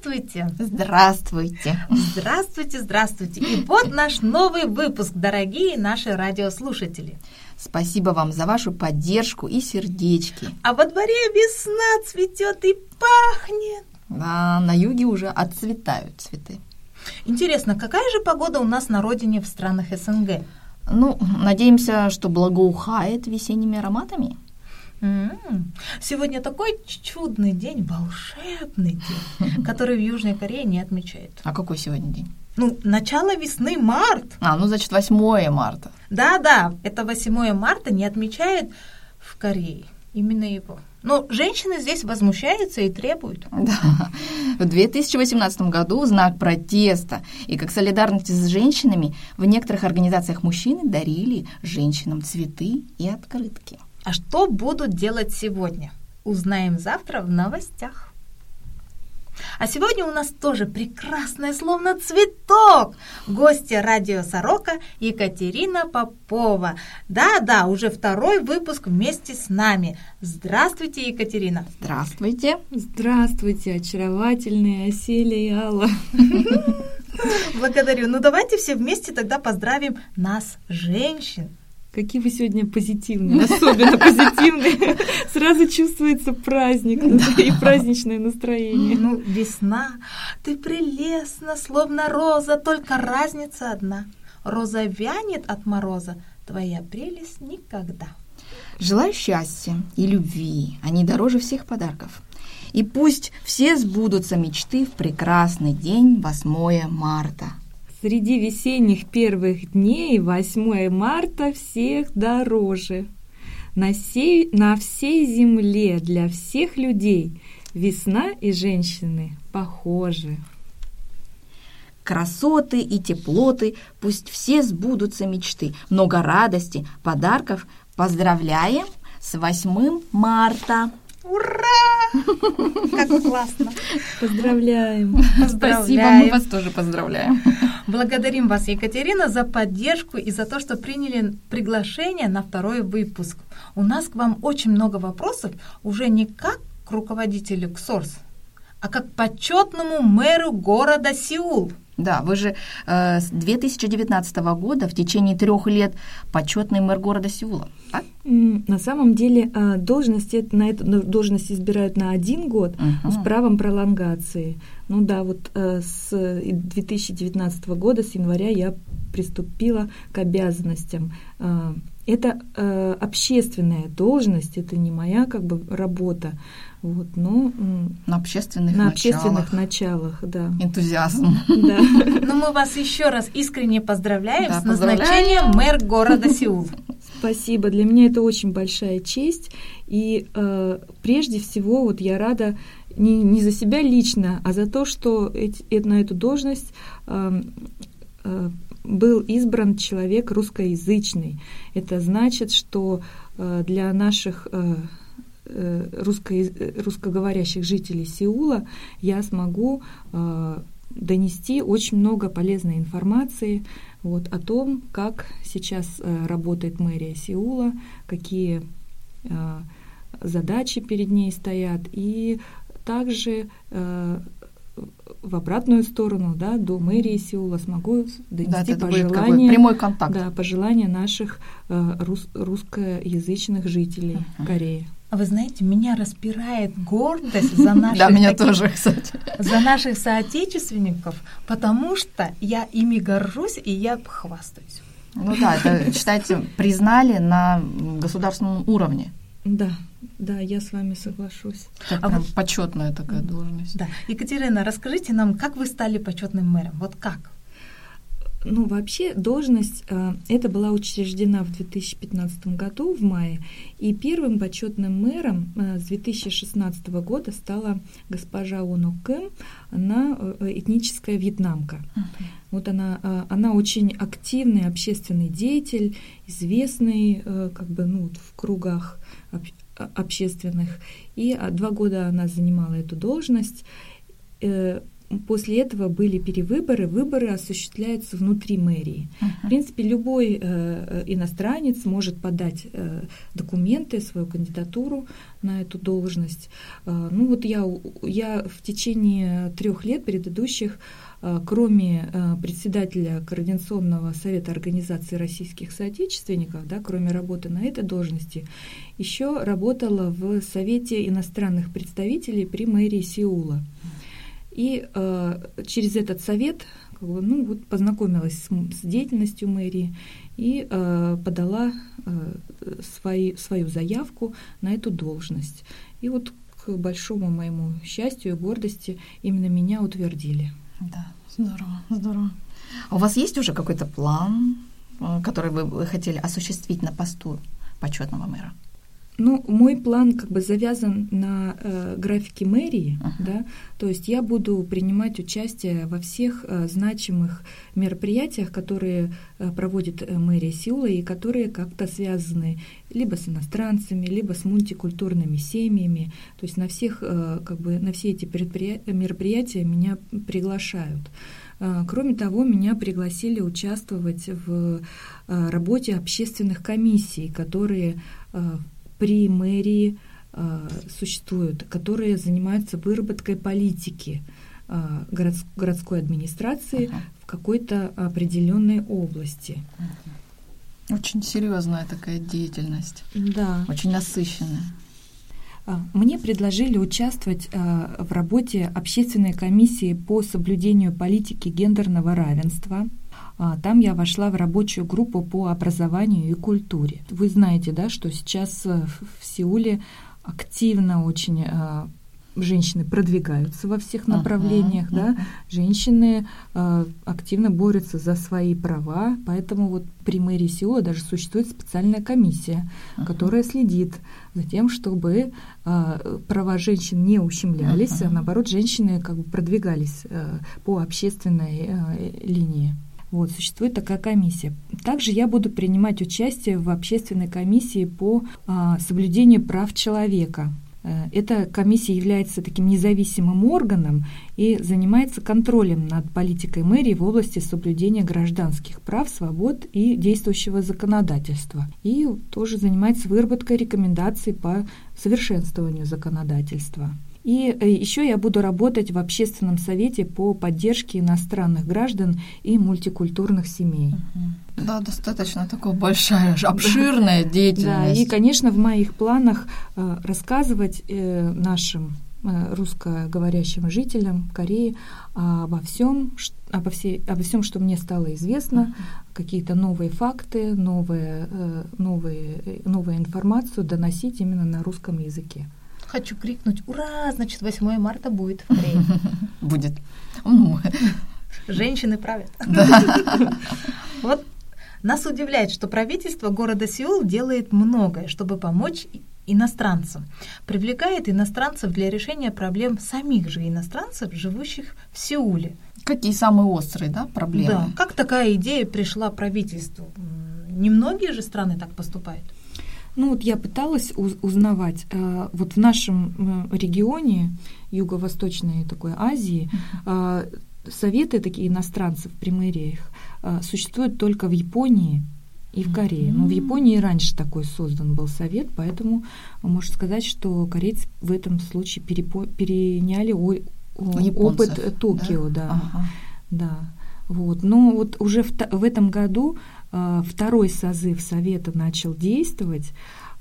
Здравствуйте! Здравствуйте! Здравствуйте, здравствуйте! И вот наш новый выпуск, дорогие наши радиослушатели. Спасибо вам за вашу поддержку и сердечки. А во дворе весна цветет и пахнет. А на юге уже отцветают цветы. Интересно, какая же погода у нас на родине в странах СНГ? Ну, надеемся, что благоухает весенними ароматами. Сегодня такой чудный день, волшебный день, который в Южной Корее не отмечают. А какой сегодня день? Ну, начало весны, март. А, ну, значит, 8 марта. Да-да, это 8 марта не отмечают в Корее. Именно его. Но женщины здесь возмущаются и требуют. Да. В 2018 году в знак протеста и как солидарности с женщинами в некоторых организациях мужчины дарили женщинам цветы и открытки. А что будут делать сегодня? Узнаем завтра в новостях. А сегодня у нас тоже прекрасная, словно цветок, гостья радио Сорока Екатерина Попова. Да-да, уже второй выпуск вместе с нами. Здравствуйте, Екатерина. Здравствуйте. Здравствуйте, очаровательные Оселя и Алла. Благодарю. Ну давайте все вместе тогда поздравим нас, женщин, Какие вы сегодня позитивные, особенно позитивные. Сразу чувствуется праздник и праздничное настроение. Ну, весна, ты прелестна, словно роза, только разница одна. Роза вянет от мороза, твоя прелесть никогда. Желаю счастья и любви, они дороже всех подарков. И пусть все сбудутся мечты в прекрасный день 8 марта. Среди весенних первых дней 8 марта всех дороже. На, сей, на всей земле для всех людей весна и женщины похожи. Красоты и теплоты, пусть все сбудутся мечты. Много радости, подарков. Поздравляем с 8 марта! Ура! Как классно! Поздравляем! Спасибо, мы вас тоже поздравляем. Благодарим вас, Екатерина, за поддержку и за то, что приняли приглашение на второй выпуск. У нас к вам очень много вопросов, уже не как к руководителю КСОРС, а как почетному мэру города Сеул. Да, вы же э, с 2019 года в течение трех лет почетный мэр города Сеула. А? На самом деле э, должность, на эту должность избирают на один год uh-huh. с правом пролонгации. Ну да, вот э, с 2019 года, с января я приступила к обязанностям. Э, это э, общественная должность, это не моя как бы работа. Вот, но на общественных на началах. общественных началах, да. Энтузиазм. Да. Но мы вас еще раз искренне поздравляем да, с назначением мэр города Сеул. Спасибо. Для меня это очень большая честь. И э, прежде всего, вот я рада не, не за себя лично, а за то, что эти, на эту должность э, э, был избран человек русскоязычный. Это значит, что э, для наших э, Э, русско, русскоговорящих жителей Сеула я смогу донести очень много полезной информации вот, о том, как сейчас работает мэрия Сеула, какие задачи перед ней стоят, и также в обратную сторону, да, до мэрии Сеула смогу донести да, пожелания, прямой контакт. Да, пожелания наших рус, русскоязычных жителей uh-huh. Кореи. А вы знаете, меня распирает гордость за наших, да, меня тоже, кстати. за наших соотечественников, потому что я ими горжусь и я хвастаюсь. Ну да, это, считайте, признали на государственном уровне. Да, да, я с вами соглашусь. Так, а вот, почетная такая должность. Да. Екатерина, расскажите нам, как вы стали почетным мэром? Вот как? Ну, вообще должность э, эта была учреждена в 2015 году, в мае, и первым почетным мэром э, с 2016 года стала госпожа Оно Кэм, она э, этническая вьетнамка. Uh-huh. Вот она, э, она очень активный общественный деятель, известный э, как бы, ну, в кругах общественных, и два года она занимала эту должность. Э, после этого были перевыборы. Выборы осуществляются внутри мэрии. Мгм. В принципе, любой э, э, иностранец может подать э, документы, свою кандидатуру на эту должность. Э, ну вот я, я в течение трех лет предыдущих, э, кроме э, председателя Координационного совета организации российских соотечественников, да, кроме работы на этой должности, еще работала в Совете иностранных представителей при мэрии Сеула. И э, через этот совет как бы, ну, вот, познакомилась с, с деятельностью мэрии и э, подала э, свои, свою заявку на эту должность. И вот к большому моему счастью и гордости именно меня утвердили. Да, здорово, здорово. А у вас есть уже какой-то план, э, который вы хотели осуществить на посту почетного мэра? Ну, мой план как бы завязан на э, графике мэрии, Ага. да, то есть я буду принимать участие во всех э, значимых мероприятиях, которые э, проводит э, мэрия Сеула и которые как-то связаны либо с иностранцами, либо с мультикультурными семьями. То есть на всех, э, как бы на все эти мероприятия меня приглашают. Э, Кроме того, меня пригласили участвовать в э, работе общественных комиссий, которые э, при мэрии э, существуют, которые занимаются выработкой политики э, городс- городской администрации Ага. в какой-то определенной области. Очень серьезная такая деятельность, Да. очень насыщенная. А, Мне предложили участвовать а, в работе общественной комиссии по соблюдению политики гендерного равенства. А, Там я вошла в рабочую группу по образованию и культуре. Вы знаете, да, что сейчас э, в Сеуле активно очень а, женщины продвигаются во всех Ага, направлениях, да, ага. женщины э, активно борются за свои права, поэтому вот при мэрии Сеула даже существует специальная комиссия, Ага. которая следит за тем, чтобы э, права женщин не ущемлялись, Ага. а наоборот женщины как бы продвигались э, по общественной э, линии. Вот, существует такая комиссия. Также я буду принимать участие в общественной комиссии по а, соблюдению прав человека. Э, Эта комиссия является таким независимым органом и занимается контролем над политикой мэрии в области соблюдения гражданских прав, свобод и действующего законодательства. И тоже занимается выработкой рекомендаций по совершенствованию законодательства. И э, еще я буду работать в общественном совете по поддержке иностранных граждан и мультикультурных семей. Да, достаточно такая большая, обширная Да, деятельность. и, конечно, в моих планах э, рассказывать э, нашим русскоговорящим жителям Кореи обо всем, обо, всей, обо всем, что мне стало известно, какие-то новые факты, новые, новые, новую информацию доносить именно на русском языке. Хочу крикнуть «Ура!» Значит, 8 марта будет в Корее. Будет. Ну, Женщины правят. Вот нас удивляет, что правительство города Сеул делает многое, чтобы помочь иностранцам. Привлекает иностранцев для решения проблем самих же иностранцев, живущих в Сеуле. Какие самые острые да, проблемы? Да. Как такая идея пришла правительству? Немногие же страны так поступают. Ну вот я пыталась уз- узнавать, э, вот в нашем э, регионе Юго-Восточной такой Азии э, советы такие иностранцев э, существуют только в Японии и в Корее. Но в Японии раньше такой создан был совет, поэтому можно сказать, что корейцы в этом случае перепо- переняли о- о- Японцев, опыт Токио, да. Ага. Да, вот. Но вот уже в, та- в этом году второй созыв Совета начал действовать,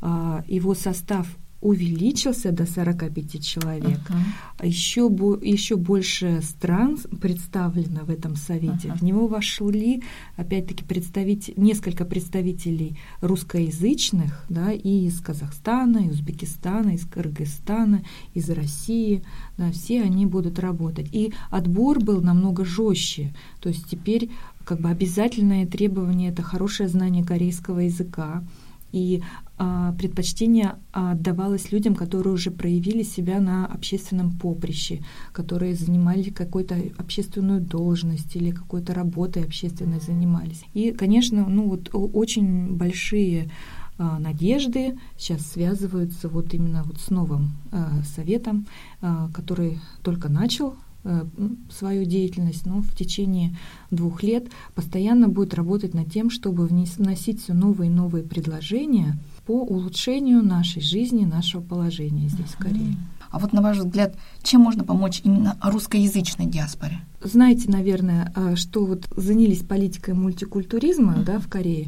а, его состав увеличился до 45 человек. Ага. Еще, бо- еще больше стран представлено в этом совете. Ага. В него вошли, опять-таки, представить, несколько представителей русскоязычных, да, и из Казахстана, и Узбекистана, из Кыргызстана, из России. Да, все они будут работать. И отбор был намного жестче. То есть теперь как бы обязательное требование это хорошее знание корейского языка. И а, предпочтение отдавалось людям, которые уже проявили себя на общественном поприще, которые занимали какую-то общественную должность или какой-то работой общественной занимались. И, конечно, ну вот очень большие а, надежды сейчас связываются вот именно вот с новым а, советом, а, который только начал свою деятельность, но в течение двух лет постоянно будет работать над тем, чтобы вносить все новые и новые предложения по улучшению нашей жизни, нашего положения здесь, в Корее. А вот на ваш взгляд, чем можно помочь именно русскоязычной диаспоре? Знаете, наверное, а, что вот занялись политикой мультикультуризма mm-hmm. да, в Корее,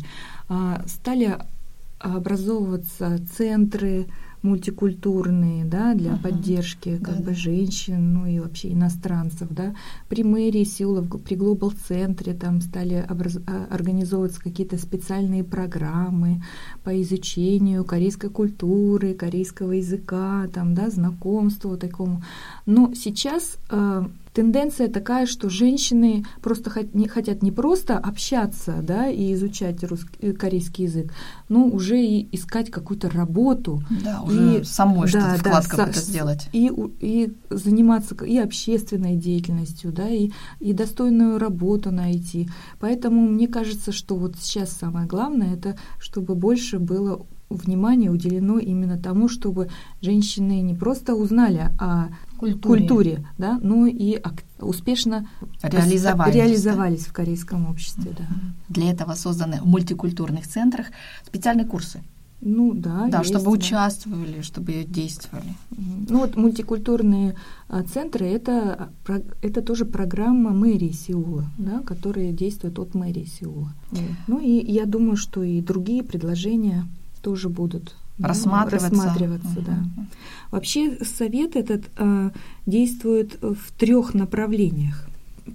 а, стали образовываться центры мультикультурные, да, для uh-huh. поддержки как да, бы женщин, ну и вообще иностранцев, да. При мэрии Сеула, при Глобал центре там стали образ... А, организовываться какие-то специальные программы по изучению корейской культуры, корейского языка, там, да, знакомству такому. Но сейчас э, тенденция такая, что женщины просто хотят не просто общаться да, и изучать русский, э, корейский язык, но уже и искать какую-то работу. Да, уже и, самой да, что-то вклад да, какой-то сделать. И, и заниматься и общественной деятельностью, да, и, и достойную работу найти. Поэтому мне кажется, что вот сейчас самое главное, это чтобы больше было внимание уделено именно тому, чтобы женщины не просто узнали о культуре, культуре да, но и успешно реализовались, реализовались да? в корейском обществе. Да. Для этого созданы в мультикультурных центрах специальные курсы. Ну да. Да, есть, чтобы да. участвовали, чтобы действовали. Ну вот мультикультурные а, центры это, это тоже программа мэрии Сеула, да, которая действует от мэрии Сеула. Ну и я думаю, что и другие предложения тоже будут рассматриваться. рассматриваться угу. да. Вообще совет этот э, действует в трех направлениях.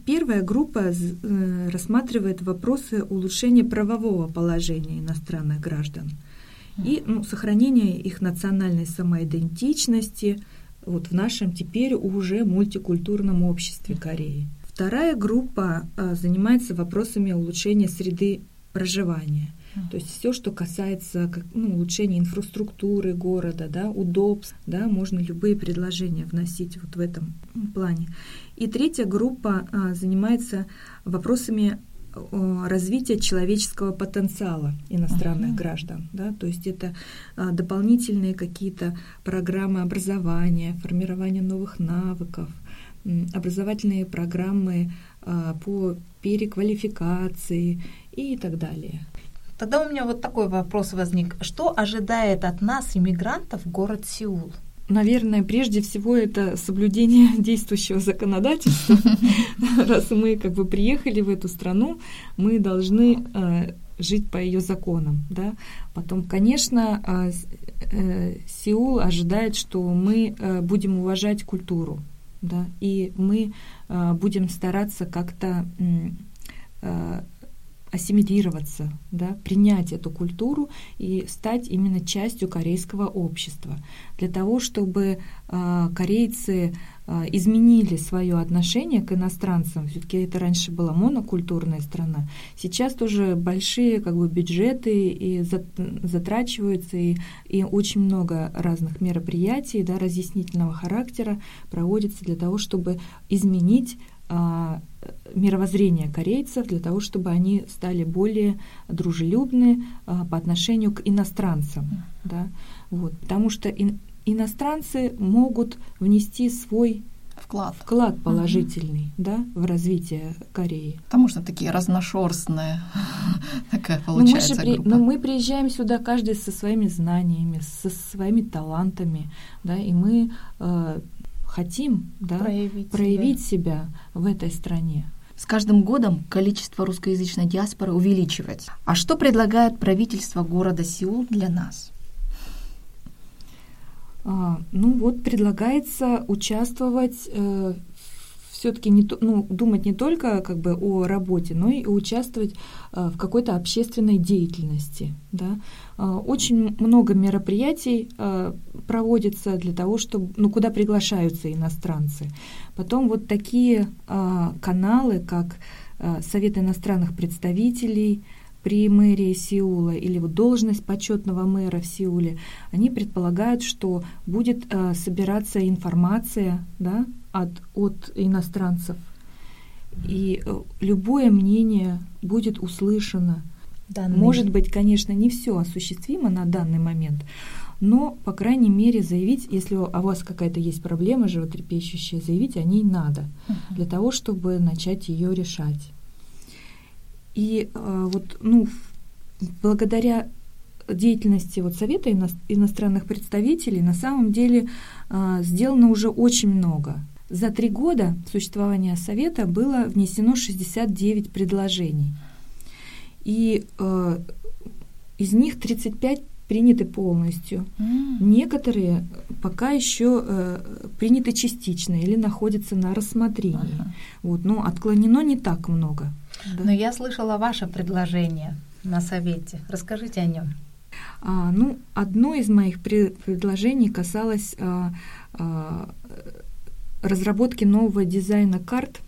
Первая группа э, рассматривает вопросы улучшения правового положения иностранных граждан и ну, сохранения их национальной самоидентичности вот в нашем теперь уже мультикультурном обществе Кореи. Вторая группа э, занимается вопросами улучшения среды проживания – то есть все, что касается как, ну, улучшения инфраструктуры города, да, удобств, да, можно любые предложения вносить вот в этом плане. И третья группа а, занимается вопросами развития человеческого потенциала иностранных uh-huh. граждан. Да? То есть это а, дополнительные какие-то программы образования, формирование новых навыков, образовательные программы а, по переквалификации и так далее. Тогда у меня вот такой вопрос возник. Что ожидает от нас, иммигрантов, город Сеул? Наверное, прежде всего это соблюдение действующего законодательства. Раз мы как бы приехали в эту страну, мы должны э, жить по ее законам. Да? Потом, конечно, э, э, Сеул ожидает, что мы э, будем уважать культуру, да, и мы будем стараться как-то ассимилироваться, да, принять эту культуру и стать именно частью корейского общества. Для того, чтобы э, корейцы э, изменили свое отношение к иностранцам, все-таки это раньше была монокультурная страна, сейчас тоже большие как бы, бюджеты и затрачиваются, и, и очень много разных мероприятий да, разъяснительного характера проводится для того, чтобы изменить мировоззрение корейцев для того, чтобы они стали более дружелюбны а, по отношению к иностранцам. Да? Вот, потому что ин, иностранцы могут внести свой вклад, вклад положительный uh-huh. да, в развитие Кореи. Потому что такие разношерстные такая получается но мы, же при, но мы приезжаем сюда каждый со своими знаниями, со своими талантами, да, и мы э, хотим да, проявить, проявить себя. себя в этой стране. С каждым годом количество русскоязычной диаспоры увеличивается. А что предлагает правительство города Сеул для нас? А, ну вот предлагается участвовать э, все-таки не, ну, думать не только как бы о работе, но и участвовать э, в какой-то общественной деятельности. Да? Э, очень много мероприятий э, проводится для того, чтобы, ну, куда приглашаются иностранцы. Потом вот такие э, каналы, как э, Совет иностранных представителей, при мэрии Сеула или вот должность почетного мэра в Сеуле, они предполагают, что будет э, собираться информация да, от, от иностранцев. И э, любое мнение будет услышано. Данный. Может быть, конечно, не все осуществимо на данный момент, но, по крайней мере, заявить, если у вас какая-то есть проблема животрепещущая, заявить о ней надо, uh-huh. для того, чтобы начать ее решать. И э, вот, ну, благодаря деятельности вот Совета ино- иностранных представителей на самом деле э, сделано уже очень много. За три года существования Совета было внесено 69 предложений. И э, из них 35 приняты полностью. Mm. Некоторые пока еще э, приняты частично или находятся на рассмотрении. Uh-huh. Вот, но отклонено не так много. Да. Но я слышала ваше предложение на совете. Расскажите о нем. А, ну, одно из моих предложений касалось а, а, разработки нового дизайна карт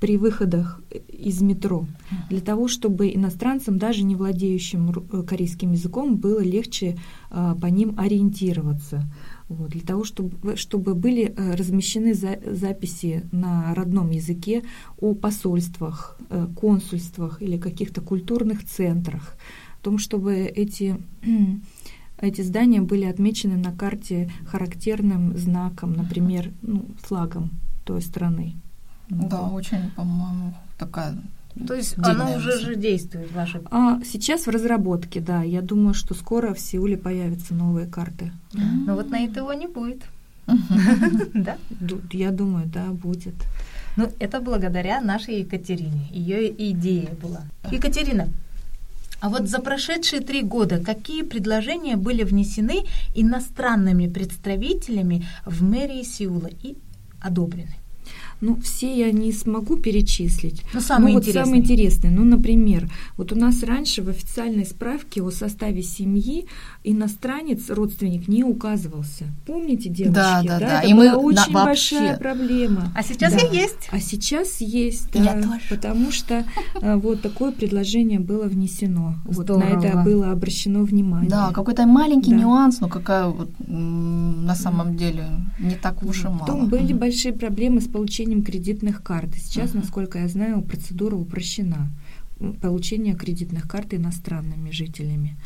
при выходах из метро, для того, чтобы иностранцам, даже не владеющим корейским языком, было легче а, по ним ориентироваться. Вот, для того, чтобы, чтобы были э, размещены за, записи на родном языке о посольствах, э, консульствах или каких-то культурных центрах, о том, чтобы эти эти здания были отмечены на карте характерным знаком, например, ну, флагом той страны. Да, вот. очень, по-моему, такая то есть оно уже же действует, ваше? А сейчас в разработке, да. Я думаю, что скоро в Сеуле появятся новые карты. Но вот на его не будет. Да? Я думаю, да, будет. Ну, это благодаря нашей Екатерине. Ее идея была. Екатерина, а вот за прошедшие три года какие предложения были внесены иностранными представителями в мэрии Сеула и одобрены? Ну, все я не смогу перечислить. Но самые ну, интересные. Вот самые интересные. Ну, например, вот у нас раньше в официальной справке о составе семьи иностранец, родственник, не указывался. Помните, девочки? Да, да, да. да. Это И была мы очень на, большая вообще... проблема. А сейчас да. и есть. А сейчас есть, да. Я тоже. Потому что а, вот такое предложение было внесено. Вот Здорово. на это было обращено внимание. Да, какой-то маленький нюанс, но какая вот на самом деле не так уж и мало. Потом были большие проблемы с получением получением кредитных карт. Сейчас, uh-huh. насколько я знаю, процедура упрощена. Получение кредитных карт иностранными жителями.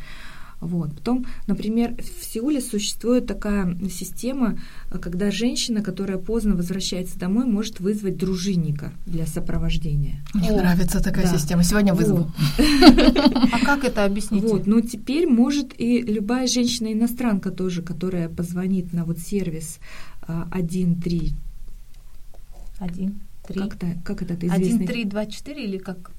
Вот. Потом, например, в Сеуле существует такая система, э, когда женщина, которая поздно возвращается домой, может вызвать дружинника для сопровождения. Мне О, нравится такая да. система. Сегодня вызову. А как это объяснить? Вот, ну теперь может и любая женщина-иностранка тоже, которая позвонит на вот сервис э, 134 1, 3. как-то как это известный? 1, 3, 2, 4 или как?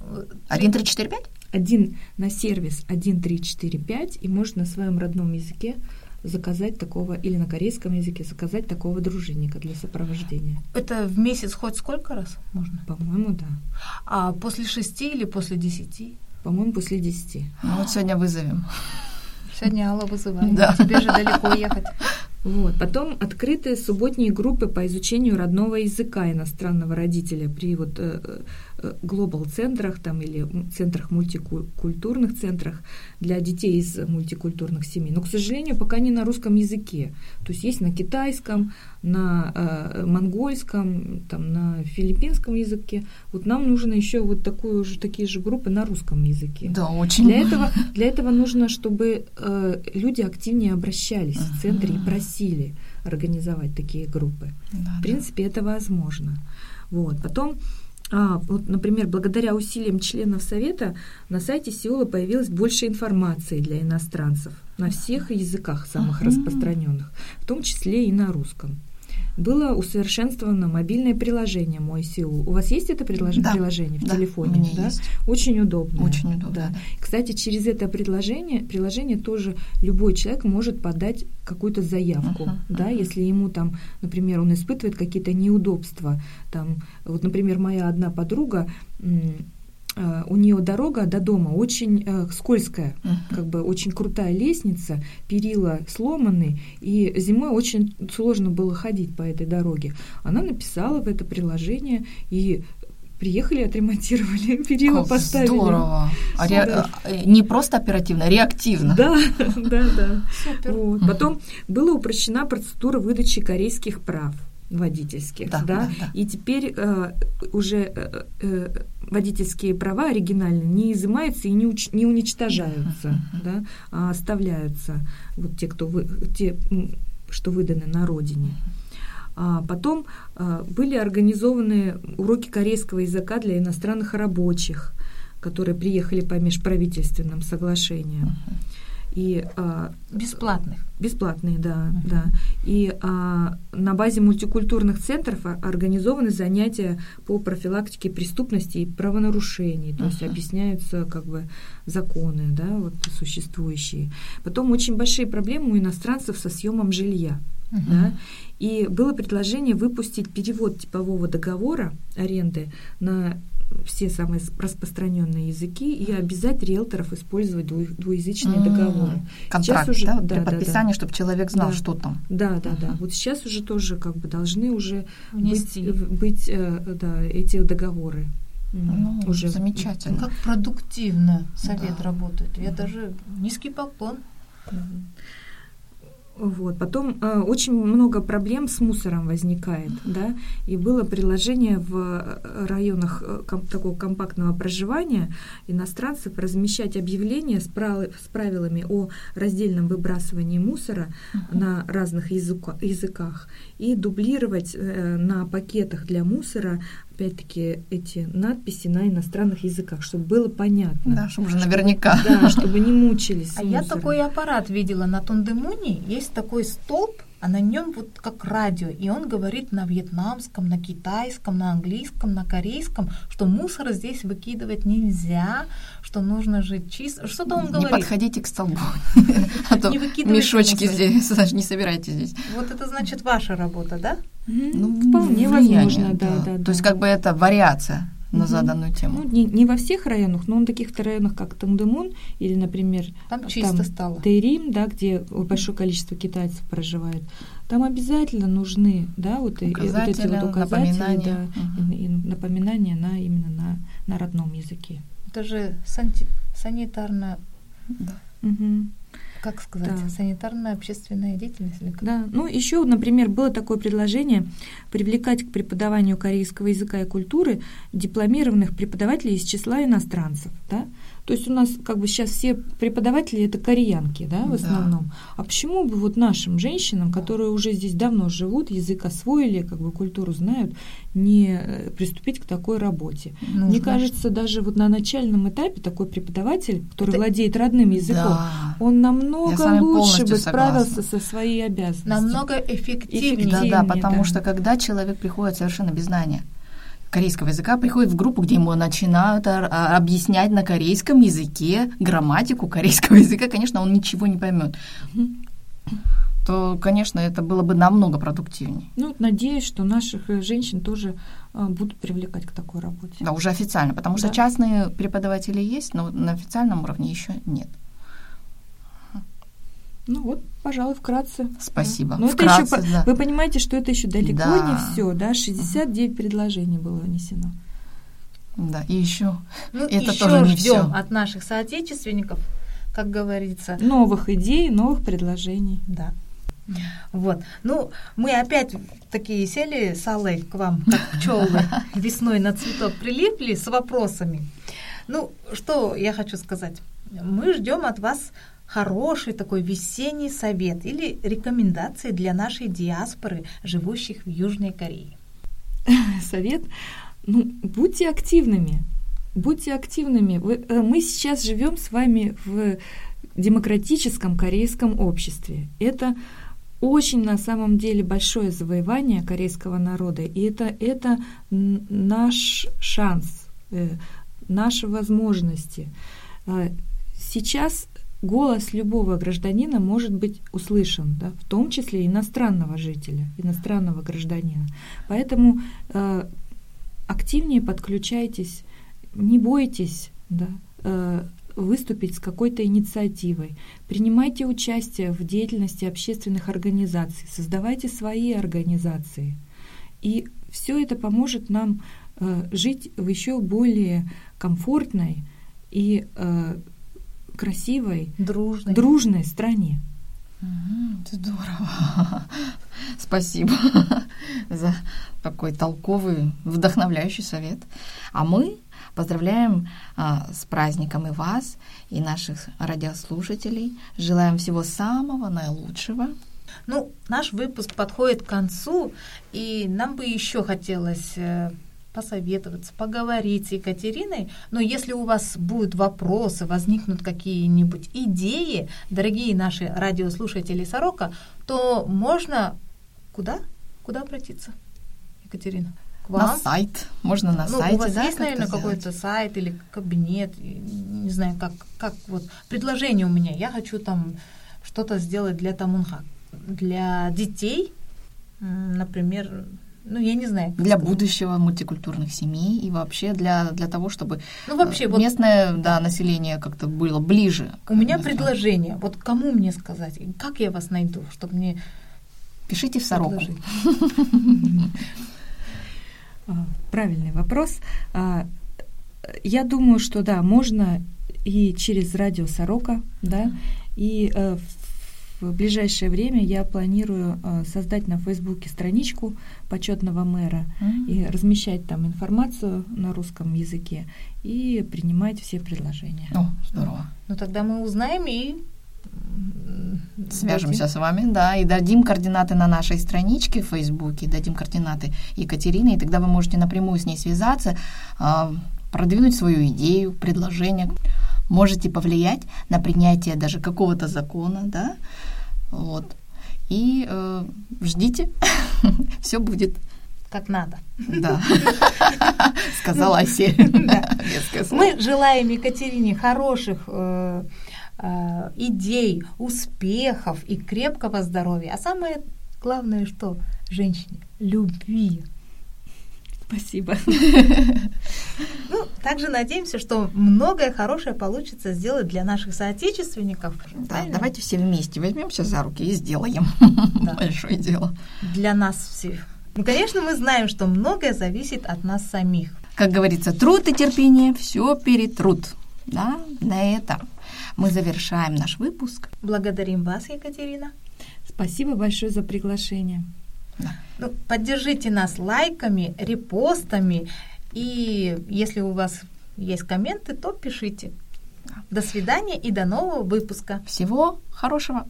3? 1, 3, 4, 5? 1 на сервис 1, 3, 4, 5 и можно на своем родном языке заказать такого, или на корейском языке заказать такого дружинника для сопровождения. Это в месяц хоть сколько раз можно? По-моему, да. А после шести или после десяти? По-моему, после десяти. Ну, вот сегодня вызовем. Сегодня Алла вызывает. Да. Тебе же далеко ехать. Вот. Потом открыты субботние группы по изучению родного языка иностранного родителя при вот э, глобал-центрах там или центрах мультикультурных центрах для детей из мультикультурных семей. Но, к сожалению, пока не на русском языке. То есть есть на китайском, на э, монгольском, там, на филиппинском языке. Вот нам нужно еще вот такую же, такие же группы на русском языке. Да, очень. Для этого, для этого нужно, чтобы э, люди активнее обращались в центре и просили организовать такие группы. Да, В принципе, это возможно. Вот. Потом, а, вот, например, благодаря усилиям членов Совета на сайте Сеула появилось больше информации для иностранцев на всех языках самых Ага. распространенных, в том числе и на русском. Было усовершенствовано мобильное приложение «Мой Сеул». У вас есть это предлож- Да. приложение в Да, телефоне? у меня да? есть. Очень удобно. Очень удобно, да. Кстати, через это предложение, приложение тоже любой человек может подать какую-то заявку, Ага, да, ага. если ему там, например, он испытывает какие-то неудобства, там, вот, например, моя одна подруга, у нее дорога до дома очень э, скользкая, Мгм. как бы очень крутая лестница, перила сломаны, и зимой очень сложно было ходить по этой дороге. Она написала в это приложение и приехали, отремонтировали, перила Как поставили. Здорово. А ре- а, Не просто оперативно, а реактивно. Да, да, да. Супер. Вот. Потом была упрощена процедура выдачи корейских прав. Водительских, да, Да, да, да. и теперь э, уже э, э, водительские права оригинальные не изымаются и не, уч- не уничтожаются, да, а оставляются вот те, кто вы, те, что выданы на родине. А потом а, были организованы уроки корейского языка для иностранных рабочих, которые приехали по межправительственным соглашениям. И а, Бесплатных. Бесплатные, да, Мгм. да. И а, на базе мультикультурных центров организованы занятия по профилактике преступности и правонарушений, то есть Ага. объясняются как бы законы, да, вот существующие. Потом очень большие проблемы у иностранцев со съемом жилья. Мгм. Да? И было предложение выпустить перевод типового договора аренды на все самые распространенные языки и обязать риэлторов использовать дву- двуязычные М, договоры. Контракт, уже- да, да, при да, да. подписании, чтобы человек знал, Да. что там. Да, да, да. Ага. Вот сейчас уже тоже как бы должны уже быть, Внести. в- быть э, да, эти договоры. Ну, уже замечательно. Как продуктивно совет Да. работает. Я даже низкий поклон. Вот. Потом э, очень много проблем с мусором возникает, да, и было предложение в э, районах э, ком- такого компактного проживания иностранцев размещать объявления с, прав- с правилами о раздельном выбрасывании мусора на разных языка- языках и дублировать э, на пакетах для мусора опять-таки эти надписи на иностранных языках, чтобы было понятно. Да, чтобы уже наверняка. Да, чтобы не мучились. А я такой аппарат видела на Тондемуне. Есть такой столб, а на нем вот как радио. И он говорит на вьетнамском, на китайском, на английском, на корейском, что мусор здесь выкидывать нельзя, что нужно жить чисто. Что-то он Не говорит. подходите к столбу, а то Не выкидывайте мешочки здесь не собирайте здесь. Вот это значит ваша работа, да? Ну, вполне влияние, возможно, да, да, да. То есть как бы это вариация на заданную тему. Ну, не, не во всех районах, но на таких районах, как Тандемун или, например, Там чисто стало. Тейрим, да, где большое количество китайцев проживает, там обязательно нужны, да, вот, и- вот эти вот указатели, напоминания. да, Мгм. и, и напоминания на именно на, на родном языке. Это же санти- санитарная, Да. Мгм. Как сказать, Да. санитарная общественная деятельность. или как? Да, ну еще, например, было такое предложение привлекать к преподаванию корейского языка и культуры дипломированных преподавателей из числа иностранцев, да. То есть у нас как бы сейчас все преподаватели это кореянки, да, в Да. основном. А почему бы вот нашим женщинам, которые уже здесь давно живут, язык освоили, как бы культуру знают, не э, приступить к такой работе? Мне Нужно. кажется, даже вот на начальном этапе такой преподаватель, который Это- владеет родным языком, Да. он намного лучше бы справился согласна. со своей обязанностью. намного эффективнее. Эффективнее. Да, да, потому да. что когда человек приходит совершенно без знания корейского языка, приходит в группу, где ему начинают а, объяснять на корейском языке грамматику корейского языка, конечно, он ничего не поймет. То, конечно, это было бы намного продуктивнее. Ну, надеюсь, что наших э, женщин тоже а, будут привлекать к такой работе. Да, уже официально, потому что Да. частные преподаватели есть, но на официальном уровне еще нет. Ну вот, пожалуй, вкратце. Спасибо. Но это Вкратце, еще, по- да. вы понимаете, что это еще далеко Да. не все, да? 69 предложений было внесено. Да, и еще Ну, Это еще тоже не ждем всё. от наших соотечественников, как говорится. Новых идей, новых предложений. Да. Вот. Ну, мы опять такие сели с Аллой к вам, как пчелы, весной на цветок прилипли с вопросами. Ну, что я хочу сказать. Мы ждем от вас хороший такой весенний совет или рекомендации для нашей диаспоры, живущих в Южной Корее. Совет. Ну, будьте активными. Будьте активными. Вы- э, мы сейчас живем с вами в демократическом корейском обществе. Это очень на самом деле большое завоевание корейского народа, и это, это наш шанс, э, наши возможности. А, Сейчас голос любого гражданина может быть услышан, да, в том числе иностранного жителя, иностранного гражданина. Поэтому э, активнее подключайтесь, не бойтесь да, э, выступить с какой-то инициативой, принимайте участие в деятельности общественных организаций, создавайте свои организации. И все это поможет нам э, жить в еще более комфортной и э, красивой, Дружный. дружной стране. Здорово. Спасибо. за такой толковый, вдохновляющий совет. А мы поздравляем а, с праздником и вас, и наших радиослушателей. Желаем всего самого наилучшего. Ну, наш выпуск подходит к концу, и нам бы еще хотелось э, посоветоваться, поговорить с Екатериной. Но если у вас будут вопросы, возникнут какие-нибудь идеи, дорогие наши радиослушатели Сорока, то можно куда? Куда обратиться, Екатерина? К вам? На сайт. Можно на ну, сайте. У вас да, есть, наверное, какой-то сайт или кабинет, не знаю, как, как вот предложение у меня. Я хочу там что-то сделать для Тамунха. Для детей, например, ну, я не знаю. Для сказать. будущего мультикультурных семей и вообще для, для того, чтобы ну, вообще, местное вот, да, население как-то было ближе. У меня предложение. Вот кому мне сказать? Как я вас найду, чтобы мне... Пишите в сороку. А, правильный вопрос. А, я думаю, что да, можно и через радио Сорока, да, и э, в ближайшее время я планирую э, создать на Фейсбуке страничку почетного мэра mm-hmm. и размещать там информацию на русском языке и принимать все предложения. О, здорово. Ну тогда мы узнаем и Свяжемся дадим. с вами, да, и дадим координаты на нашей страничке в Фейсбуке, дадим координаты Екатерины, и тогда вы можете напрямую с ней связаться, а, продвинуть свою идею, предложение. Можете повлиять на принятие даже какого-то закона, да, вот. И э, ждите, все будет как надо. Да, сказала Асель. Мы желаем Екатерине хороших э, э, идей, успехов и крепкого здоровья. А самое главное, что женщине любви. Спасибо. Также надеемся, что многое хорошее получится сделать для наших соотечественников. Да, давайте все вместе возьмемся за руки и сделаем да. большое дело. Для нас всех. Ну, конечно, мы знаем, что многое зависит от нас самих. Как говорится, труд и терпение все перетрут. Да, на этом мы завершаем наш выпуск. Благодарим вас, Екатерина. Спасибо большое за приглашение. Да. Ну, поддержите нас лайками, репостами, и если у вас есть комменты, то пишите. До свидания и до нового выпуска. Всего хорошего.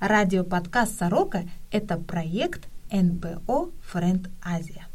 Радиоподкаст «Сорока» – это проект НПО «Френд Азия».